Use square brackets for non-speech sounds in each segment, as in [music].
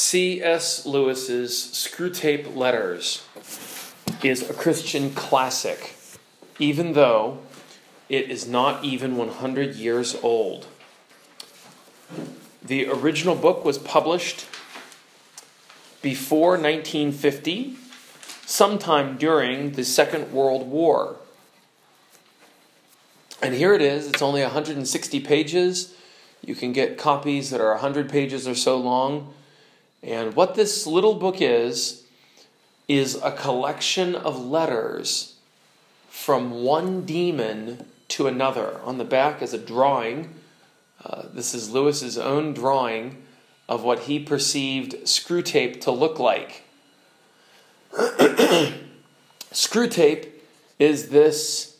C.S. Lewis's Screwtape Letters is a Christian classic, even though it is not even 100 years old. The original book was published before 1950, sometime during the Second World War. And here it is, it's only 160 pages. You can get copies that are 100 pages or so long. And what this little book is, is a collection of letters from one demon to another. On the back is a drawing. Uh, this is Lewis's own drawing of what he perceived Screwtape to look like. [clears throat] Screwtape is this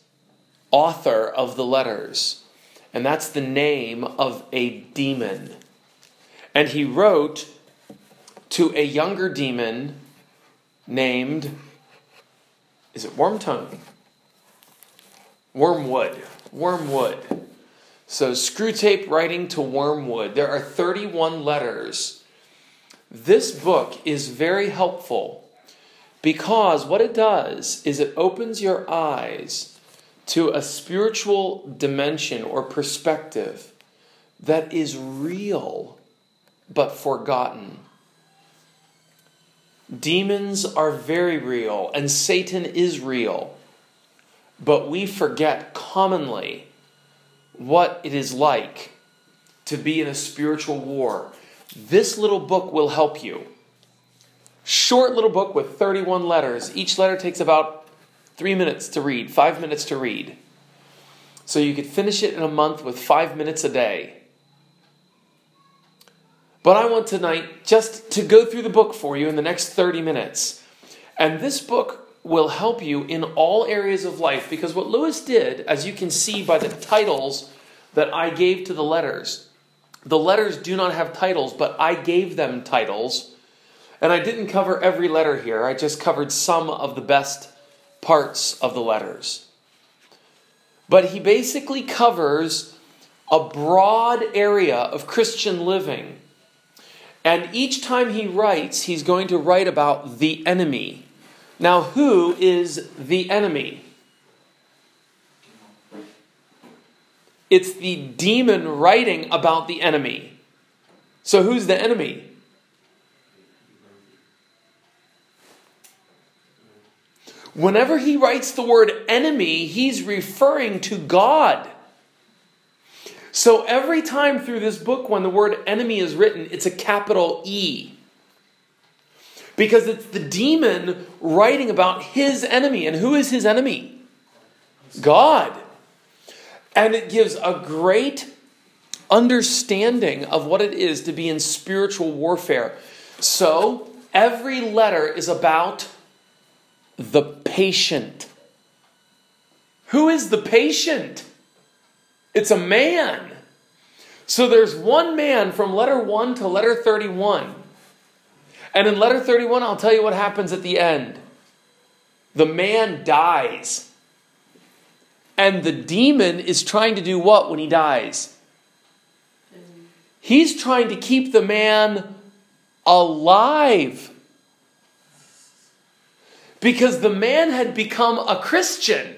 author of the letters, and that's the name of a demon. And he wrote to a younger demon named, is it Wormtongue? Wormwood. Wormwood. So, Screwtape writing to Wormwood. There are 31 letters. This book is very helpful because what it does is it opens your eyes to a spiritual dimension or perspective that is real but forgotten. Demons are very real, and Satan is real. But we forget commonly what it is like to be in a spiritual war. This little book will help you. Short little book with 31 letters. Each letter takes about three minutes to read, five minutes to read. So you could finish it in a month with five minutes a day. But I want tonight just to go through the book for you in the next 30 minutes. And this book will help you in all areas of life because what Lewis did, as you can see by the titles that I gave to the letters, the letters do not have titles, but I gave them titles. And I didn't cover every letter here, I just covered some of the best parts of the letters. But he basically covers a broad area of Christian living and each time he writes, he's going to write about the enemy. Now, who is the enemy? It's the demon writing about the enemy. So, who's the enemy? Whenever he writes the word enemy, he's referring to God. So every time through this book, when the word enemy is written, it's a capital E. Because it's the demon writing about his enemy. And who is his enemy? God. And it gives a great understanding of what it is to be in spiritual warfare. So every letter is about the patient. Who is the patient? It's a man. So there's one man from letter 1 to letter 31. And in letter 31, I'll tell you what happens at the end. The man dies. And the demon is trying to do what when he dies? He's trying to keep the man alive. Because the man had become a Christian.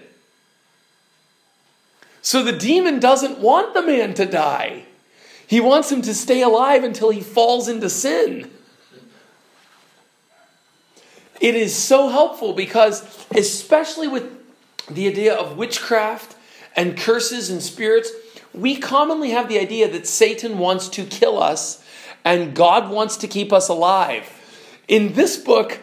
So the demon doesn't want the man to die. He wants him to stay alive until he falls into sin. It is so helpful because, especially with the idea of witchcraft and curses and spirits, we commonly have the idea that Satan wants to kill us and God wants to keep us alive. In this book,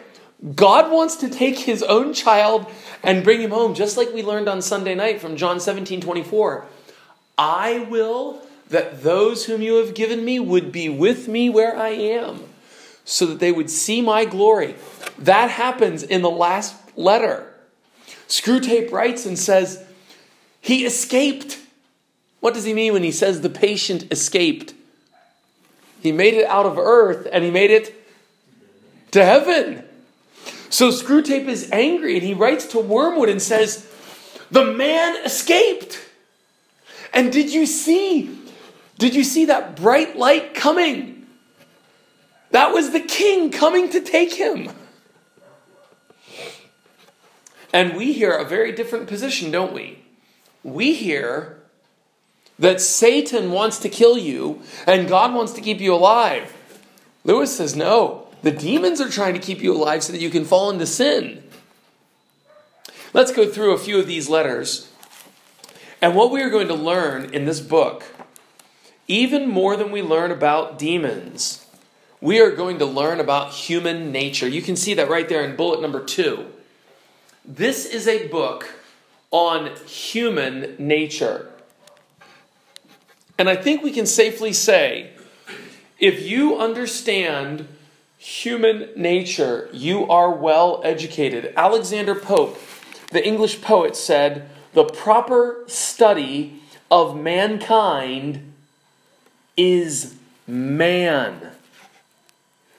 God wants to take his own child and bring him home, just like we learned on Sunday night from John 17 24. I will that those whom you have given me would be with me where I am, so that they would see my glory. That happens in the last letter. Screwtape writes and says, He escaped. What does he mean when he says the patient escaped? He made it out of earth and he made it to heaven. So Screwtape is angry and he writes to Wormwood and says, The man escaped. And did you see? Did you see that bright light coming? That was the king coming to take him. And we hear a very different position, don't we? We hear that Satan wants to kill you and God wants to keep you alive. Lewis says, no, the demons are trying to keep you alive so that you can fall into sin. Let's go through a few of these letters. And what we are going to learn in this book, even more than we learn about demons, we are going to learn about human nature. You can see that right there in bullet number two. This is a book on human nature. And I think we can safely say if you understand human nature, you are well educated. Alexander Pope, the English poet, said, The proper study of mankind is man.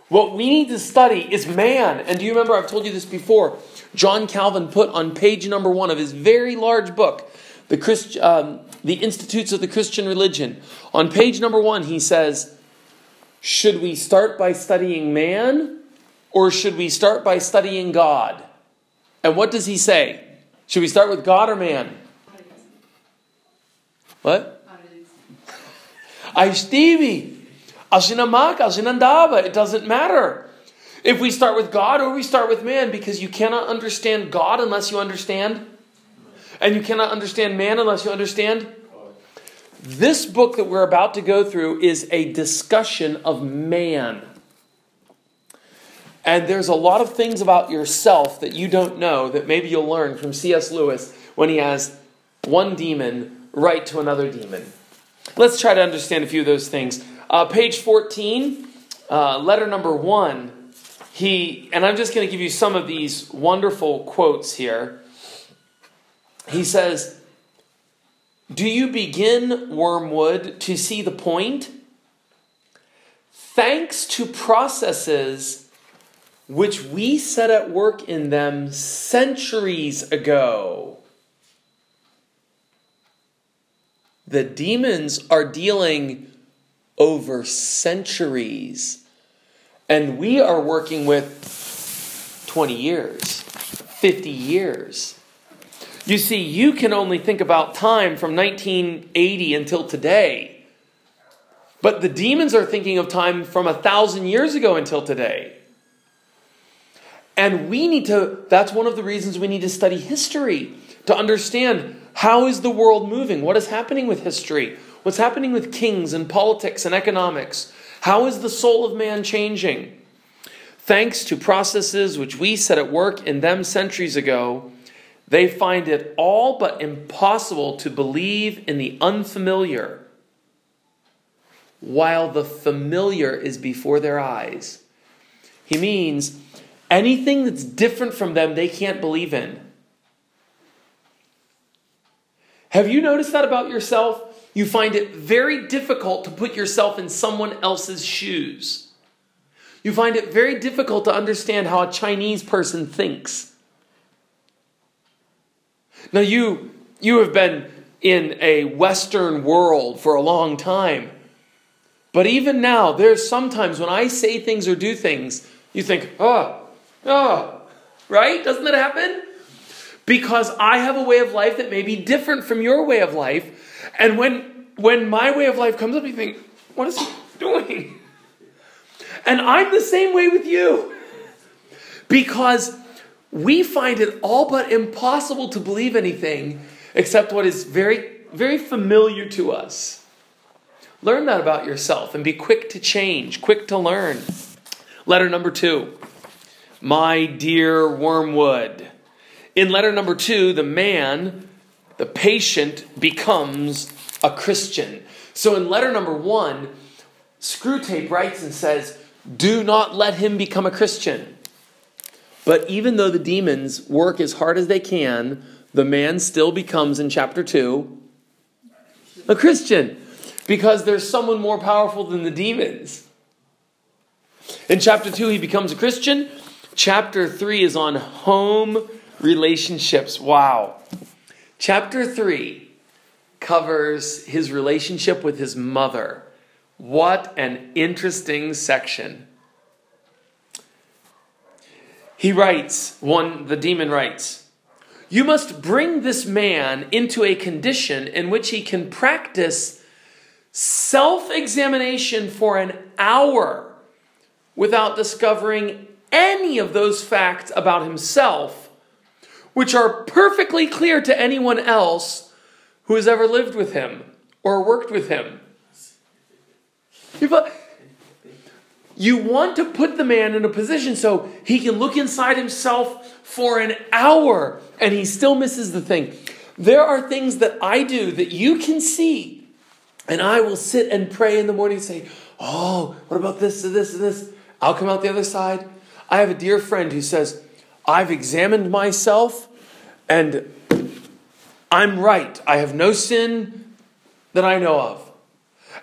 What we need to study is man. And do you remember, I've told you this before, John Calvin put on page number one of his very large book, The, Christ, um, the Institutes of the Christian Religion. On page number one, he says, Should we start by studying man or should we start by studying God? And what does he say? Should we start with God or man? What? I Stevie. Asinamak, Asinandava. It doesn't matter. If we start with God or we start with man, because you cannot understand God unless you understand, and you cannot understand man unless you understand. This book that we're about to go through is a discussion of man. And there's a lot of things about yourself that you don't know that maybe you'll learn from C.S. Lewis when he has one demon write to another demon. Let's try to understand a few of those things. Uh, page 14, uh, letter number one, he, and I'm just going to give you some of these wonderful quotes here. He says, Do you begin, Wormwood, to see the point? Thanks to processes which we set at work in them centuries ago. The demons are dealing over centuries. And we are working with 20 years, 50 years. You see, you can only think about time from 1980 until today. But the demons are thinking of time from a thousand years ago until today. And we need to, that's one of the reasons we need to study history to understand how is the world moving? What is happening with history? What's happening with kings and politics and economics? How is the soul of man changing? Thanks to processes which we set at work in them centuries ago, they find it all but impossible to believe in the unfamiliar while the familiar is before their eyes. He means anything that's different from them, they can't believe in. Have you noticed that about yourself? You find it very difficult to put yourself in someone else's shoes. You find it very difficult to understand how a Chinese person thinks. Now, you, you have been in a Western world for a long time. But even now, there's sometimes when I say things or do things, you think, oh, oh, right? Doesn't that happen? Because I have a way of life that may be different from your way of life. And when when my way of life comes up, you think, what is he doing? And I'm the same way with you. Because we find it all but impossible to believe anything except what is very, very familiar to us. Learn that about yourself and be quick to change, quick to learn. Letter number two. My dear Wormwood. In letter number two, the man the patient becomes a Christian. So in letter number one, Screwtape writes and says, Do not let him become a Christian. But even though the demons work as hard as they can, the man still becomes, in chapter 2, a Christian because there's someone more powerful than the demons. In chapter 2, he becomes a Christian. Chapter 3 is on home relationships. Wow. Chapter 3 covers his relationship with his mother. What an interesting section. He writes, one, the demon writes, You must bring this man into a condition in which he can practice self examination for an hour without discovering any of those facts about himself, which are perfectly clear to anyone else who has ever lived with him or worked with him. You want to put the man in a position so he can look inside himself for an hour and he still misses the thing. There are things that I do that you can see, and I will sit and pray in the morning and say, Oh, what about this and this and this? I'll come out the other side. I have a dear friend who says, I've examined myself and I'm right. I have no sin that I know of.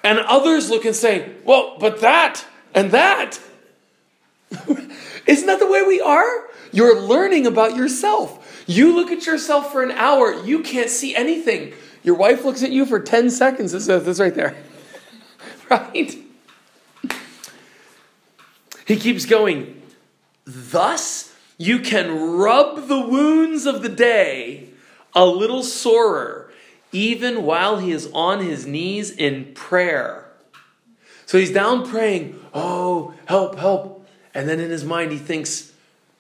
And others look and say, Well, but that and that. [laughs] Isn't that the way we are? You're learning about yourself. You look at yourself for an hour, you can't see anything. Your wife looks at you for 10 seconds. This, this right there. [laughs] right? He keeps going. Thus, you can rub the wounds of the day a little sorer, even while he is on his knees in prayer. So he's down praying, Oh, help, help. And then in his mind, he thinks,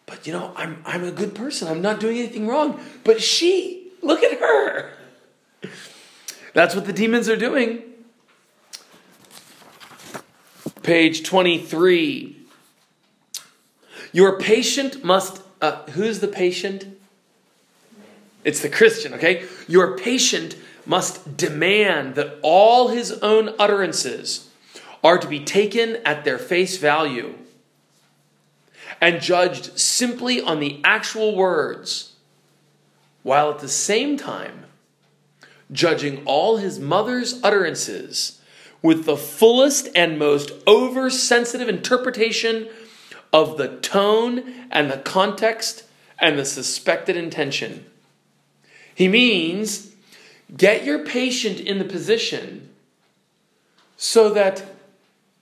But you know, I'm, I'm a good person. I'm not doing anything wrong. But she, look at her. [laughs] That's what the demons are doing. Page 23. Your patient must, uh, who's the patient? It's the Christian, okay? Your patient must demand that all his own utterances are to be taken at their face value and judged simply on the actual words, while at the same time judging all his mother's utterances with the fullest and most oversensitive interpretation of the tone and the context and the suspected intention. He means get your patient in the position so that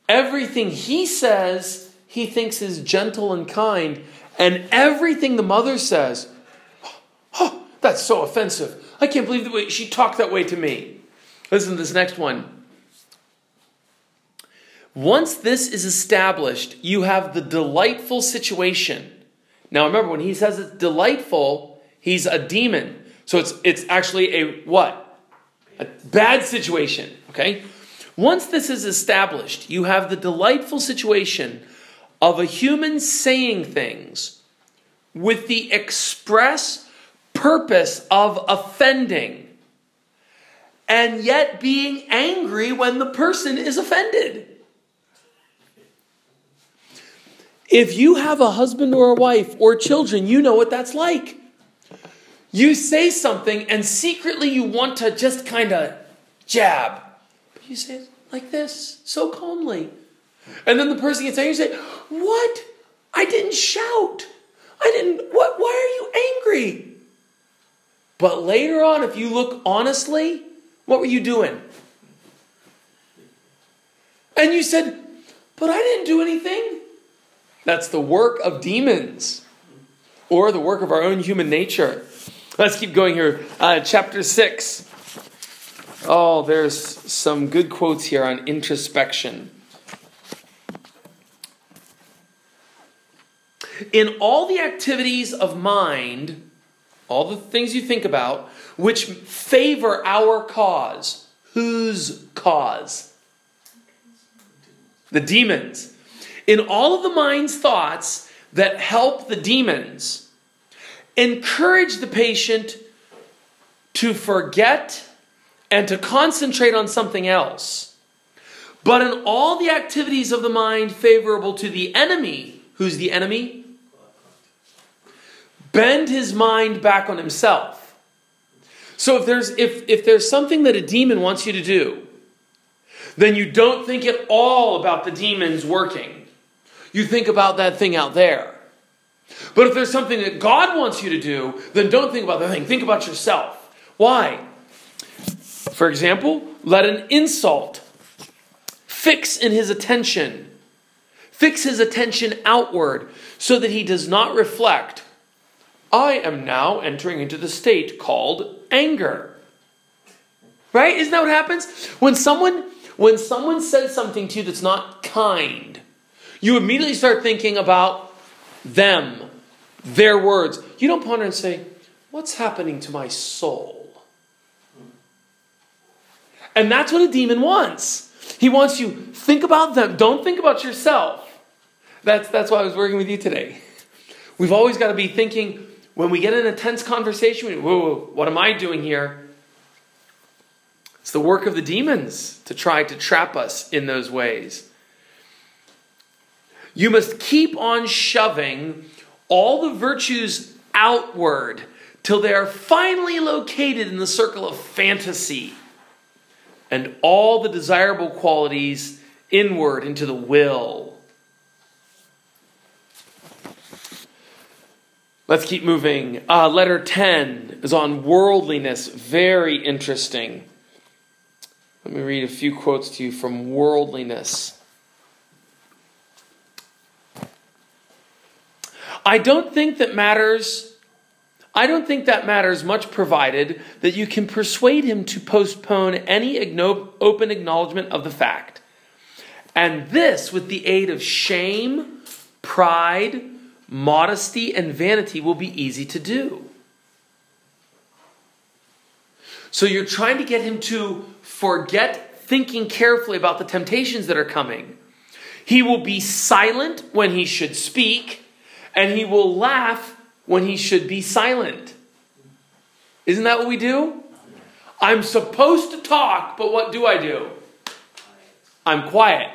everything he says he thinks is gentle and kind, and everything the mother says, [gasps] oh, that's so offensive. I can't believe the way she talked that way to me. Listen to this next one. Once this is established, you have the delightful situation. Now remember, when he says it's delightful, he's a demon. So it's, it's actually a what? A bad situation, okay? Once this is established, you have the delightful situation of a human saying things with the express purpose of offending and yet being angry when the person is offended. If you have a husband or a wife or children, you know what that's like. You say something and secretly you want to just kind of jab. You say it like this, so calmly. And then the person gets angry and say, What? I didn't shout. I didn't, what? Why are you angry? But later on, if you look honestly, what were you doing? And you said, But I didn't do anything. That's the work of demons or the work of our own human nature. Let's keep going here. Uh, chapter 6. Oh, there's some good quotes here on introspection. In all the activities of mind, all the things you think about, which favor our cause, whose cause? The demons in all of the mind's thoughts that help the demons, encourage the patient to forget and to concentrate on something else. But in all the activities of the mind favorable to the enemy, who's the enemy? Bend his mind back on himself. So if there's if if there's something that a demon wants you to do, then you don't think at all about the demons working you think about that thing out there. But if there's something that God wants you to do, then don't think about that thing. Think about yourself. Why? For example, let an insult fix in his attention, fix his attention outward so that he does not reflect, I am now entering into the state called anger. Right? Isn't that what happens? When someone when someone says something to you that's not kind, you immediately start thinking about them, their words. You don't ponder and say, What's happening to my soul? And that's what a demon wants. He wants you think about them. Don't think about yourself. That's that's why I was working with you today. We've always got to be thinking when we get in a tense conversation. Whoa, whoa, what am I doing here? It's the work of the demons to try to trap us in those ways. You must keep on shoving all the virtues outward till they are finally located in the circle of fantasy and all the desirable qualities inward into the will. Let's keep moving. Uh, letter 10 is on worldliness. Very interesting. Let me read a few quotes to you from Worldliness. I don't think that matters I don't think that matters much provided that you can persuade him to postpone any open acknowledgement of the fact. And this, with the aid of shame, pride, modesty, and vanity, will be easy to do. So you're trying to get him to forget thinking carefully about the temptations that are coming. He will be silent when he should speak, and he will laugh when he should be silent. Isn't that what we do? I'm supposed to talk, but what do I do? I'm quiet.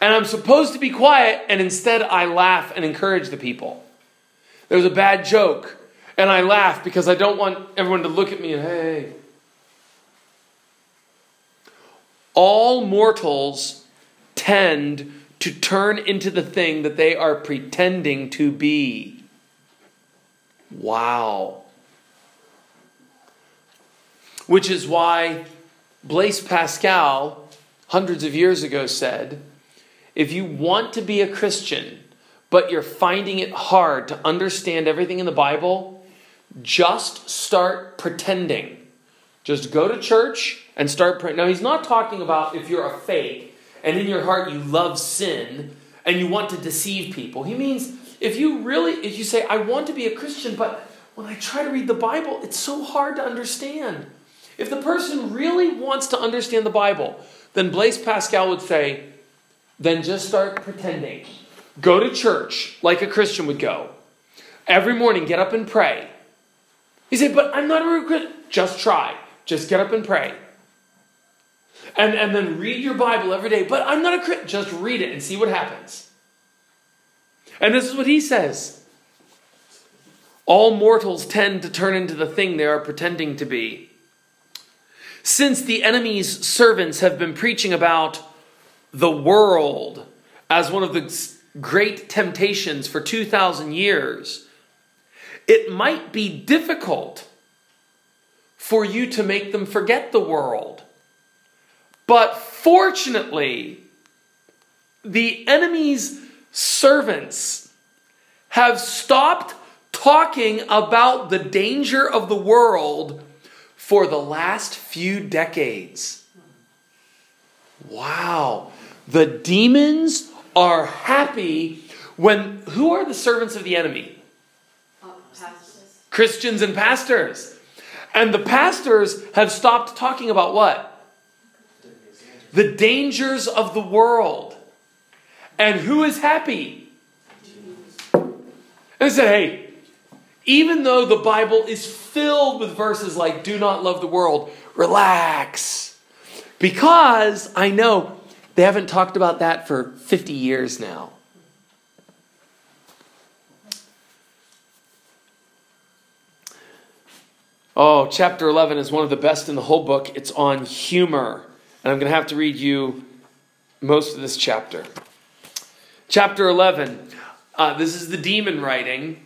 And I'm supposed to be quiet, and instead I laugh and encourage the people. There's a bad joke, and I laugh because I don't want everyone to look at me and, hey. All mortals tend to turn into the thing that they are pretending to be. Wow. Which is why Blaise Pascal, hundreds of years ago, said if you want to be a Christian, but you're finding it hard to understand everything in the Bible, just start pretending. Just go to church and start praying. Now, he's not talking about if you're a fake and in your heart you love sin and you want to deceive people. He means if you really, if you say, I want to be a Christian, but when I try to read the Bible, it's so hard to understand. If the person really wants to understand the Bible, then Blaise Pascal would say, then just start pretending. Go to church like a Christian would go. Every morning, get up and pray. He said, but I'm not a Christian. Just try. Just get up and pray. And, and then read your Bible every day. But I'm not a Christian. Just read it and see what happens. And this is what he says All mortals tend to turn into the thing they are pretending to be. Since the enemy's servants have been preaching about the world as one of the great temptations for 2,000 years, it might be difficult for you to make them forget the world. But fortunately, the enemy's servants have stopped talking about the danger of the world for the last few decades. Wow. The demons are happy when who are the servants of the enemy? Uh, Christians and pastors. And the pastors have stopped talking about what? The dangers of the world. And who is happy? And said, hey, even though the Bible is filled with verses like, do not love the world, relax. Because I know they haven't talked about that for 50 years now. Oh, chapter 11 is one of the best in the whole book. It's on humor. And I'm going to have to read you most of this chapter. Chapter 11. Uh, this is the demon writing.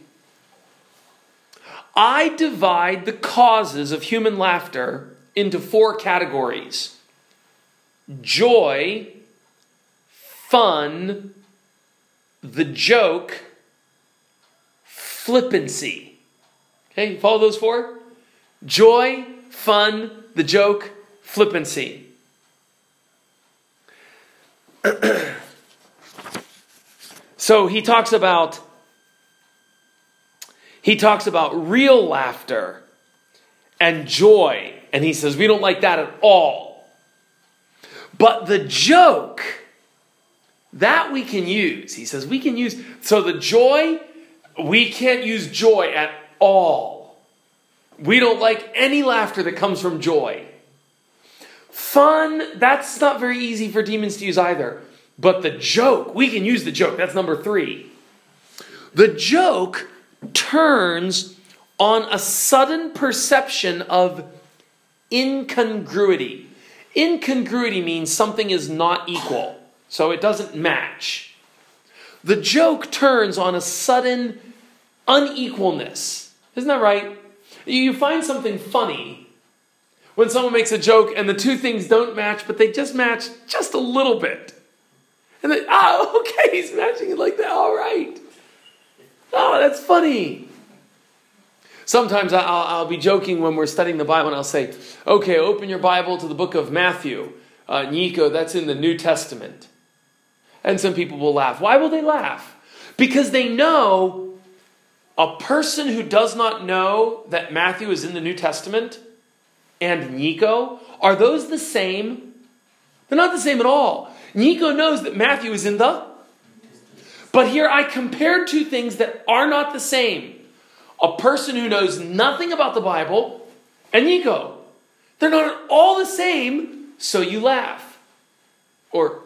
I divide the causes of human laughter into four categories joy, fun, the joke, flippancy. Okay, follow those four? Joy, fun, the joke, flippancy. [clears throat] so he talks about he talks about real laughter and joy and he says we don't like that at all. But the joke that we can use. He says we can use so the joy we can't use joy at all. We don't like any laughter that comes from joy. Fun, that's not very easy for demons to use either. But the joke, we can use the joke. That's number three. The joke turns on a sudden perception of incongruity. Incongruity means something is not equal, so it doesn't match. The joke turns on a sudden unequalness. Isn't that right? You find something funny when someone makes a joke and the two things don't match, but they just match just a little bit. And then, oh, [laughs] okay, he's matching it like that. All right. Oh, that's funny. Sometimes I'll, I'll, be joking when we're studying the Bible and I'll say, okay, open your Bible to the book of Matthew. Uh, Nico, that's in the New Testament. And some people will laugh. Why will they laugh? Because they know a person who does not know that Matthew is in the New Testament and Nico, are those the same? They're not the same at all. Nico knows that Matthew is in the. But here I compared two things that are not the same. A person who knows nothing about the Bible and Nico. They're not all the same, so you laugh. Or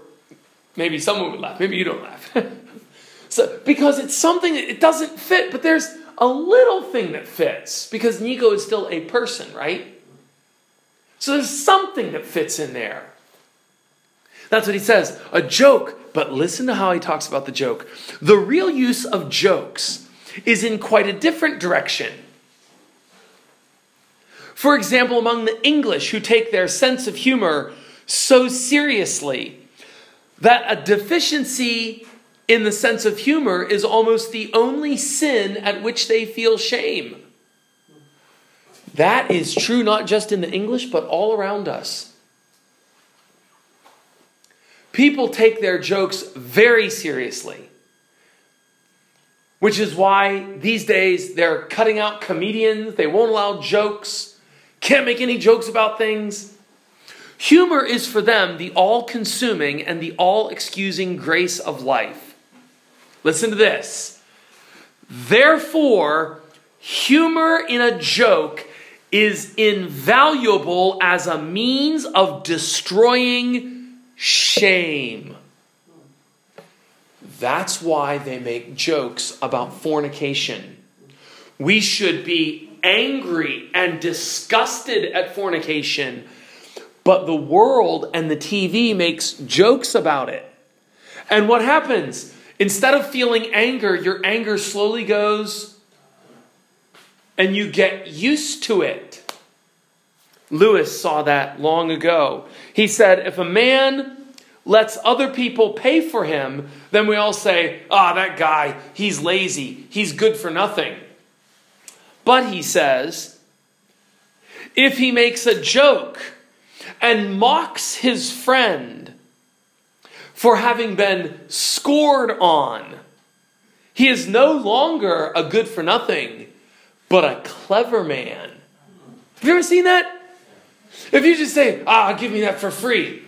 maybe someone would laugh. Maybe you don't laugh. [laughs] so, because it's something that it doesn't fit, but there's a little thing that fits because Nico is still a person, right? So there's something that fits in there. That's what he says. A joke. But listen to how he talks about the joke. The real use of jokes is in quite a different direction. For example, among the English who take their sense of humor so seriously that a deficiency in the sense of humor is almost the only sin at which they feel shame. That is true not just in the English, but all around us. People take their jokes very seriously. Which is why these days they're cutting out comedians, they won't allow jokes, can't make any jokes about things. Humor is for them the all consuming and the all excusing grace of life. Listen to this. Therefore, humor in a joke is invaluable as a means of destroying shame. That's why they make jokes about fornication. We should be angry and disgusted at fornication, but the world and the TV makes jokes about it. And what happens? Instead of feeling anger, your anger slowly goes and you get used to it. Lewis saw that long ago. He said, if a man lets other people pay for him, then we all say, ah, oh, that guy, he's lazy, he's good for nothing. But he says, if he makes a joke and mocks his friend for having been scored on, he is no longer a good for nothing, but a clever man. Have you ever seen that? If you just say, ah, give me that for free,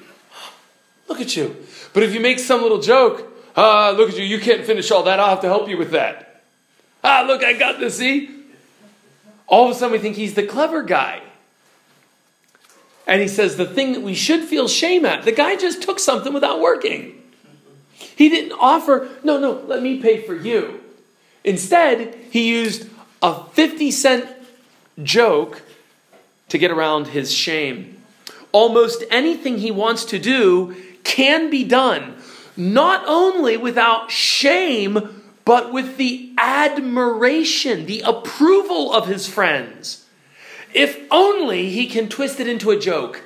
look at you. But if you make some little joke, ah, look at you, you can't finish all that, I'll have to help you with that. Ah, look, I got this, see? All of a sudden we think he's the clever guy. And he says the thing that we should feel shame at, the guy just took something without working. He didn't offer, no, no, let me pay for you. Instead, he used a 50 cent joke to get around his shame. Almost anything he wants to do can be done, not only without shame, but with the admiration, the approval of his friends. If only he can twist it into a joke.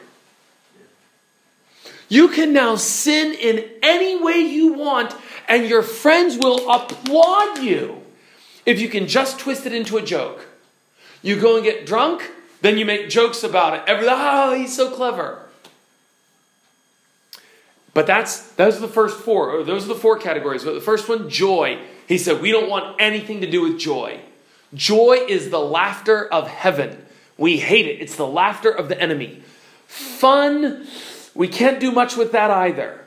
You can now sin in any way you want, and your friends will applaud you if you can just twist it into a joke. You go and get drunk, then you make jokes about it. Every oh, he's so clever. But that's those are the first four, or those are the four categories. But the first one, joy. He said, we don't want anything to do with joy. Joy is the laughter of heaven. We hate it. It's the laughter of the enemy. Fun, we can't do much with that either.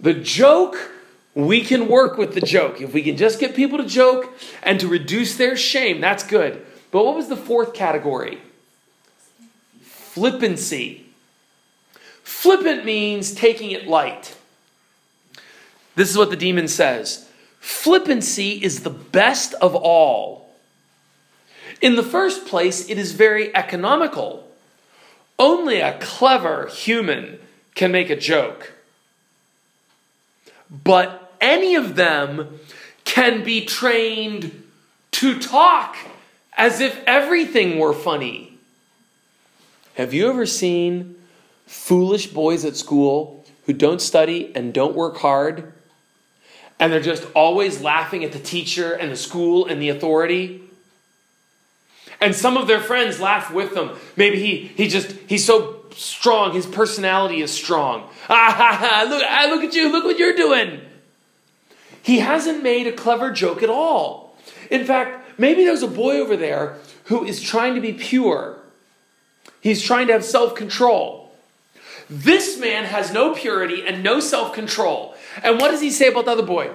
The joke, we can work with the joke. If we can just get people to joke and to reduce their shame, that's good. But what was the fourth category? Flippancy. Flippant means taking it light. This is what the demon says Flippancy is the best of all. In the first place, it is very economical. Only a clever human can make a joke. But any of them can be trained to talk as if everything were funny. Have you ever seen foolish boys at school who don't study and don't work hard? And they're just always laughing at the teacher and the school and the authority? And some of their friends laugh with them. Maybe he, he just, he's so strong, his personality is strong. Ah, ha, ha, look, ah, look at you, look what you're doing. He hasn't made a clever joke at all. In fact, maybe there's a boy over there who is trying to be pure. He's trying to have self control. This man has no purity and no self control. And what does he say about the other boy?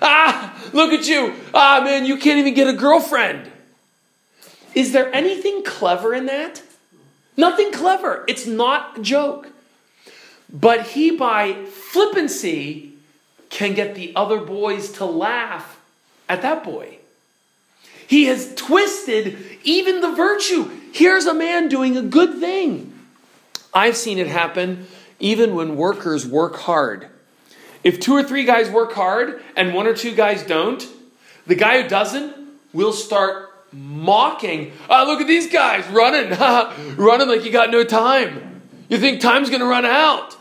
Ah, look at you. Ah, man, you can't even get a girlfriend. Is there anything clever in that? Nothing clever. It's not a joke. But he, by flippancy, can get the other boys to laugh at that boy. He has twisted even the virtue. Here's a man doing a good thing. I've seen it happen even when workers work hard. If two or three guys work hard and one or two guys don't, the guy who doesn't will start mocking. Oh, look at these guys running, [laughs] running like you got no time. You think time's going to run out.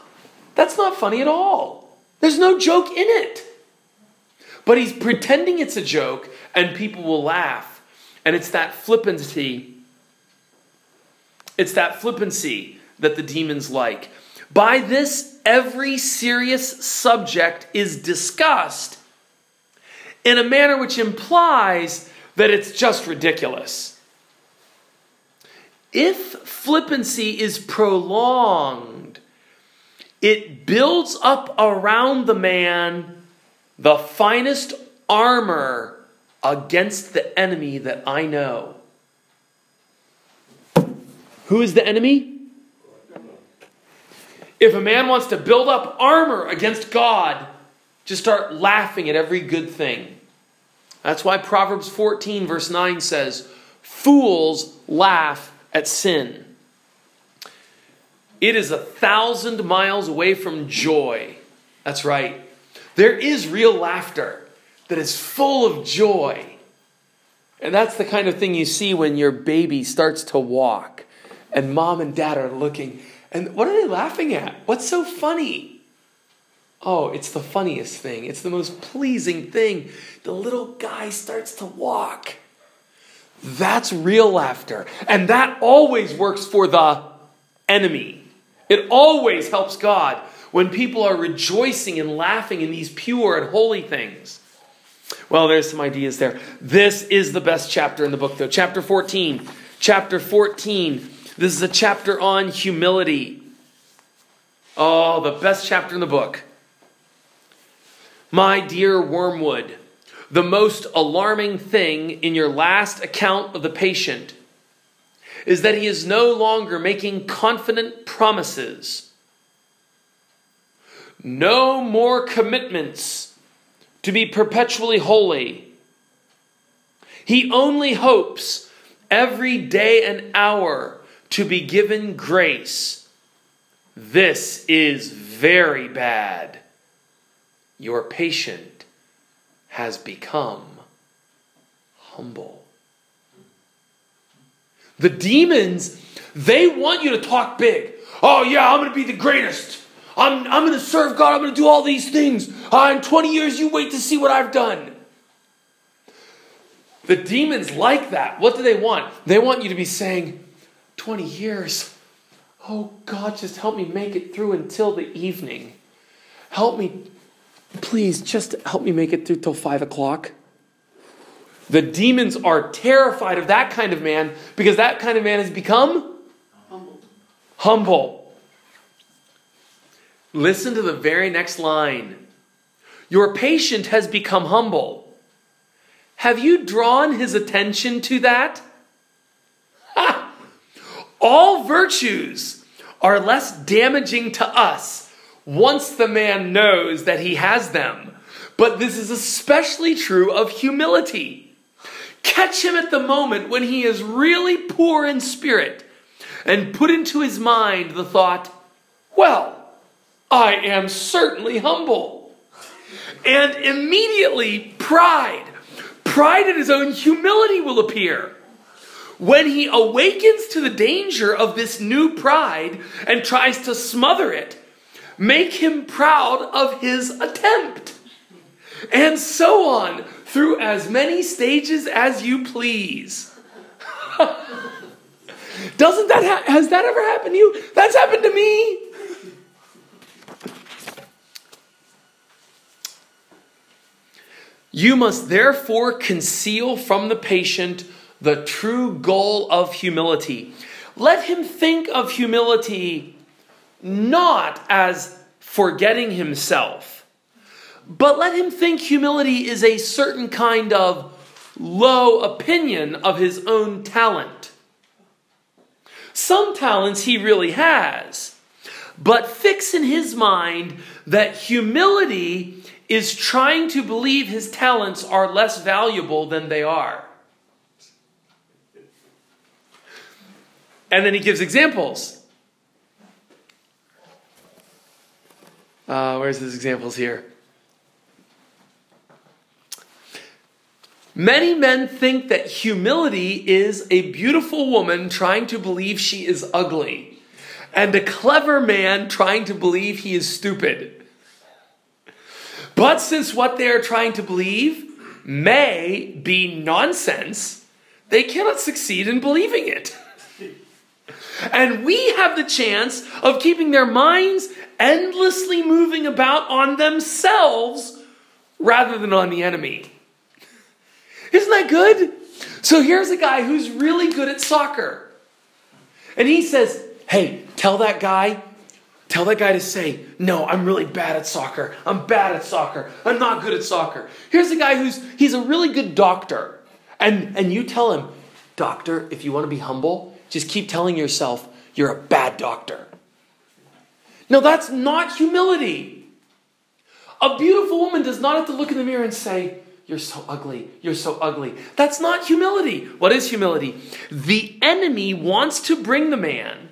That's not funny at all. There's no joke in it. But he's pretending it's a joke and people will laugh. And it's that flippancy. It's that flippancy that the demons like. By this, every serious subject is discussed in a manner which implies that it's just ridiculous. If flippancy is prolonged, it builds up around the man the finest armor against the enemy that I know. Who is the enemy? If a man wants to build up armor against God, just start laughing at every good thing. That's why Proverbs 14, verse 9 says, Fools laugh at sin. It is a thousand miles away from joy. That's right. There is real laughter that is full of joy. And that's the kind of thing you see when your baby starts to walk and mom and dad are looking. And what are they laughing at? What's so funny? Oh, it's the funniest thing. It's the most pleasing thing. The little guy starts to walk. That's real laughter. And that always works for the enemy. It always helps God when people are rejoicing and laughing in these pure and holy things. Well, there's some ideas there. This is the best chapter in the book, though. Chapter 14. Chapter 14. This is a chapter on humility. Oh, the best chapter in the book. My dear Wormwood, the most alarming thing in your last account of the patient is that he is no longer making confident promises. No more commitments to be perpetually holy. He only hopes every day and hour to be given grace. This is very bad your patient has become humble. The demons, they want you to talk big. Oh, yeah, I'm going to be the greatest. I'm, I'm going to serve God. I'm going to do all these things. Ah, in 20 years, you wait to see what I've done. The demons like that. What do they want? They want you to be saying, 20 years. Oh, God, just help me make it through until the evening. Help me, please, just help me make it through till 5 o'clock. The demons are terrified of that kind of man because that kind of man has become humble. humble. Listen to the very next line. Your patient has become humble. Have you drawn his attention to that? Ha! All virtues are less damaging to us once the man knows that he has them. But this is especially true of humility. Catch him at the moment when he is really poor in spirit and put into his mind the thought, well, I am certainly humble. And immediately pride, pride in his own humility will appear. When he awakens to the danger of this new pride and tries to smother it, make him proud of his attempt. And so on through as many stages as you please. [laughs] Doesn't that ha- has that ever happened to you? That's happened to me. You must therefore conceal from the patient the true goal of humility. Let him think of humility not as forgetting himself but let him think humility is a certain kind of low opinion of his own talent. Some talents he really has, but fix in his mind that humility is trying to believe his talents are less valuable than they are. And then he gives examples. Uh, where's his examples here? Many men think that humility is a beautiful woman trying to believe she is ugly, and a clever man trying to believe he is stupid. But since what they are trying to believe may be nonsense, they cannot succeed in believing it. And we have the chance of keeping their minds endlessly moving about on themselves rather than on the enemy. Isn't that good? So here's a guy who's really good at soccer. And he says, Hey, tell that guy, tell that guy to say, No, I'm really bad at soccer. I'm bad at soccer. I'm not good at soccer. Here's a guy who's he's a really good doctor. And and you tell him, Doctor, if you want to be humble, just keep telling yourself you're a bad doctor. No, that's not humility. A beautiful woman does not have to look in the mirror and say, you're so ugly. You're so ugly. That's not humility. What is humility? The enemy wants to bring the man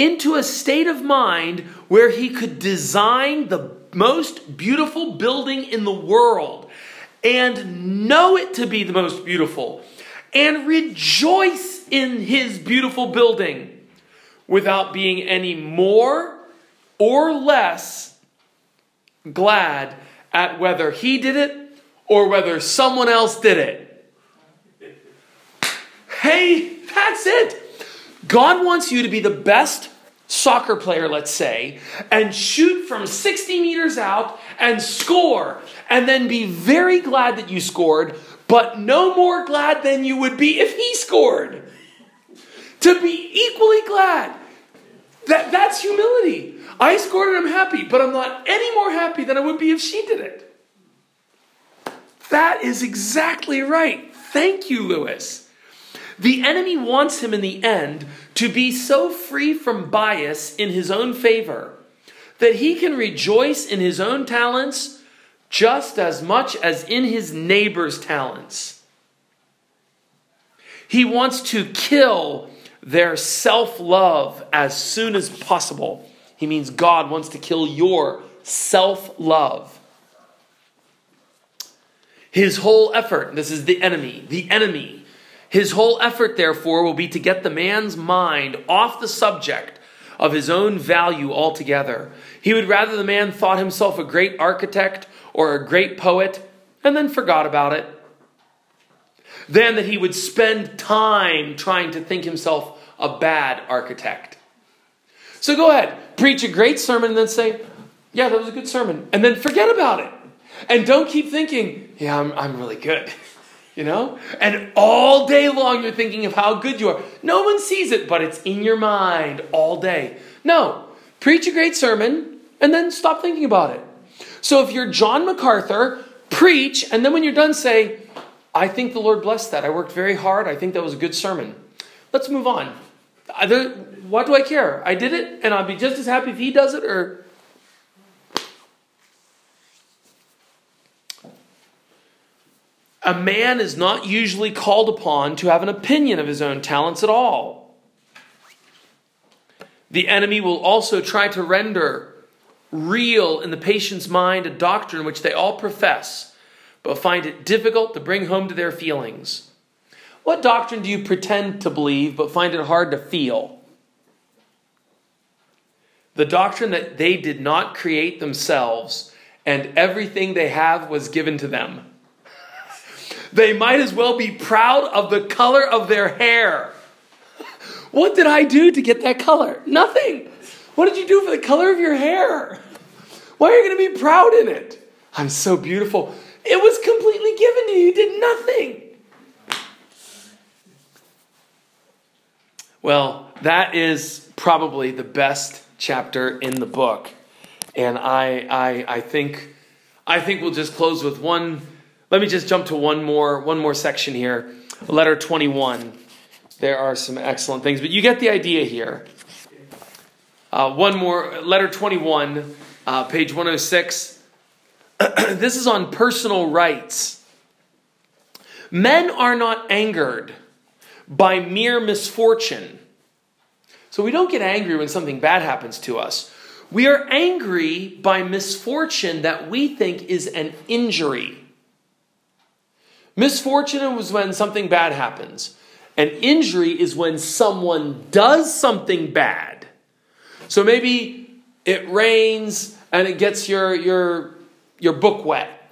into a state of mind where he could design the most beautiful building in the world and know it to be the most beautiful and rejoice in his beautiful building without being any more or less glad at whether he did it or whether someone else did it. Hey, that's it. God wants you to be the best soccer player, let's say, and shoot from 60 meters out and score, and then be very glad that you scored, but no more glad than you would be if he scored. To be equally glad. That, that's humility. I scored and I'm happy, but I'm not any more happy than I would be if she did it. That is exactly right. Thank you, Lewis. The enemy wants him in the end to be so free from bias in his own favor that he can rejoice in his own talents just as much as in his neighbor's talents. He wants to kill their self love as soon as possible. He means God wants to kill your self love. His whole effort, this is the enemy, the enemy, his whole effort, therefore, will be to get the man's mind off the subject of his own value altogether. He would rather the man thought himself a great architect or a great poet and then forgot about it than that he would spend time trying to think himself a bad architect. So go ahead, preach a great sermon and then say, Yeah, that was a good sermon. And then forget about it. And don't keep thinking, Yeah, I'm, I'm really good. [laughs] You know? And all day long you're thinking of how good you are. No one sees it, but it's in your mind all day. No, preach a great sermon and then stop thinking about it. So if you're John MacArthur, preach, and then when you're done, say, I think the Lord blessed that. I worked very hard. I think that was a good sermon. Let's move on. What do I care? I did it, and I'll be just as happy if he does it, or. A man is not usually called upon to have an opinion of his own talents at all. The enemy will also try to render real in the patient's mind a doctrine which they all profess, but find it difficult to bring home to their feelings. What doctrine do you pretend to believe but find it hard to feel? The doctrine that they did not create themselves and everything they have was given to them. They might as well be proud of the color of their hair. What did I do to get that color? Nothing. What did you do for the color of your hair? Why are you going to be proud in it? I'm so beautiful. It was completely given to you. You did nothing. Well, that is probably the best chapter in the book. And I, I, I think, I think we'll just close with one. Let me just jump to one more, one more section here. Letter 21. There are some excellent things, but you get the idea here. Uh, one more, letter 21, uh, page 106. [clears throat] this is on personal rights. Men are not angered by mere misfortune. So we don't get angry when something bad happens to us. We are angry by misfortune that we think is an injury. Misfortune is when something bad happens. An injury is when someone does something bad. So maybe it rains and it gets your, your, your book wet.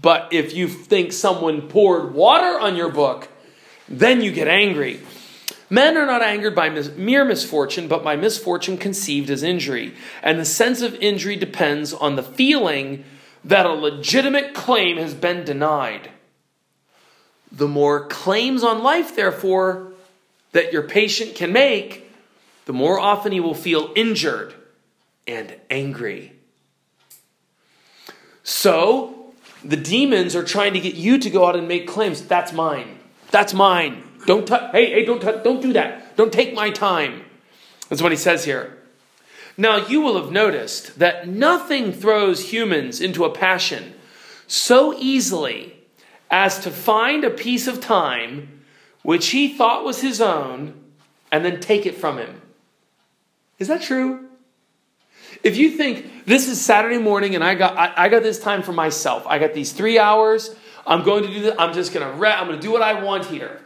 But if you think someone poured water on your book, then you get angry. Men are not angered by mis- mere misfortune, but by misfortune conceived as injury. And the sense of injury depends on the feeling that a legitimate claim has been denied. The more claims on life, therefore, that your patient can make, the more often he will feel injured and angry. So, the demons are trying to get you to go out and make claims. That's mine. That's mine. Don't touch. Hey, hey, don't touch. Don't do that. Don't take my time. That's what he says here. Now, you will have noticed that nothing throws humans into a passion so easily as to find a piece of time which he thought was his own and then take it from him. Is that true? If you think this is Saturday morning and I got I, I got this time for myself, I got these three hours I'm going to do this. I'm just going to re- I'm going to do what I want here.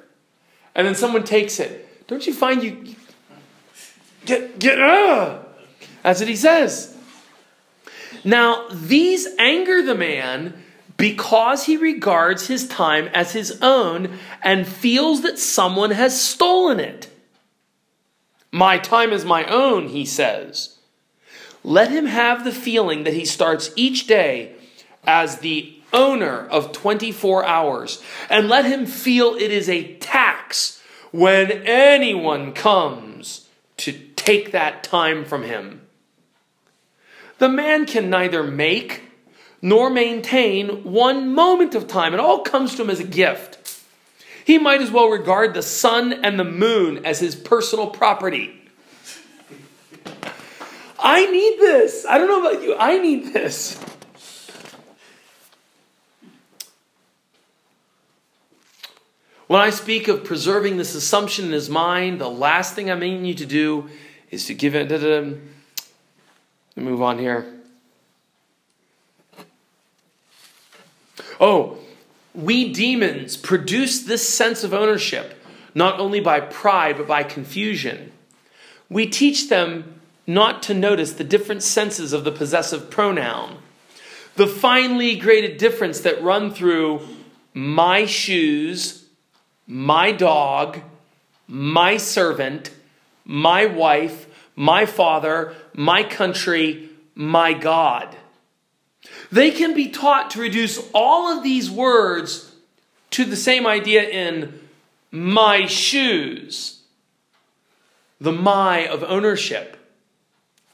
And then someone takes it. Don't you find you get get uh That's what he says. Now, these anger the man because he regards his time as his own and feels that someone has stolen it. My time is my own, he says. Let him have the feeling that he starts each day as the owner of 24 hours, and let him feel it is a tax when anyone comes to take that time from him. The man can neither make nor maintain one moment of time. It all comes to him as a gift. He might as well regard the sun and the moon as his personal property. I need this. I don't know about you. I need this. When I speak of preserving this assumption in his mind, the last thing I mean you to do is to give it. Da, da, da. Move on here. Oh, we demons produce this sense of ownership not only by pride but by confusion. we teach them not to notice the different senses of the possessive pronoun, the finely graded difference that run through my shoes, my dog, my servant, my wife, my father, my country, my God. They can be taught to reduce all of these words to the same idea in my shoes, the my of ownership.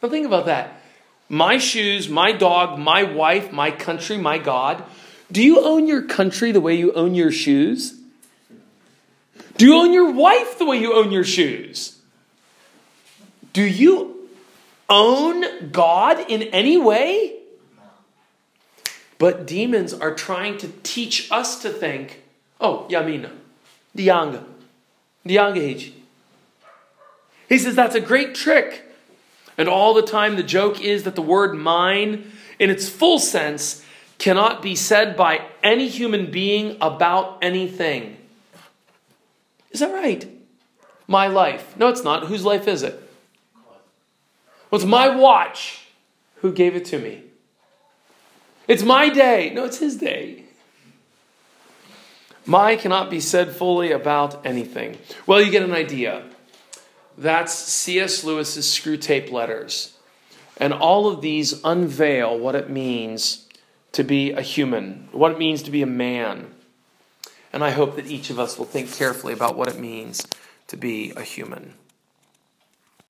Now think about that. My shoes, my dog, my wife, my country, my God. Do you own your country the way you own your shoes? Do you own your wife the way you own your shoes? Do you own God in any way? But demons are trying to teach us to think, oh, Yamina, Dianga, Dianga He says that's a great trick. And all the time, the joke is that the word mine, in its full sense, cannot be said by any human being about anything. Is that right? My life. No, it's not. Whose life is it? Well, it's my watch. Who gave it to me? It's my day. No, it's his day. My cannot be said fully about anything. Well, you get an idea. That's C.S. Lewis's Screwtape Letters. And all of these unveil what it means to be a human, what it means to be a man. And I hope that each of us will think carefully about what it means to be a human.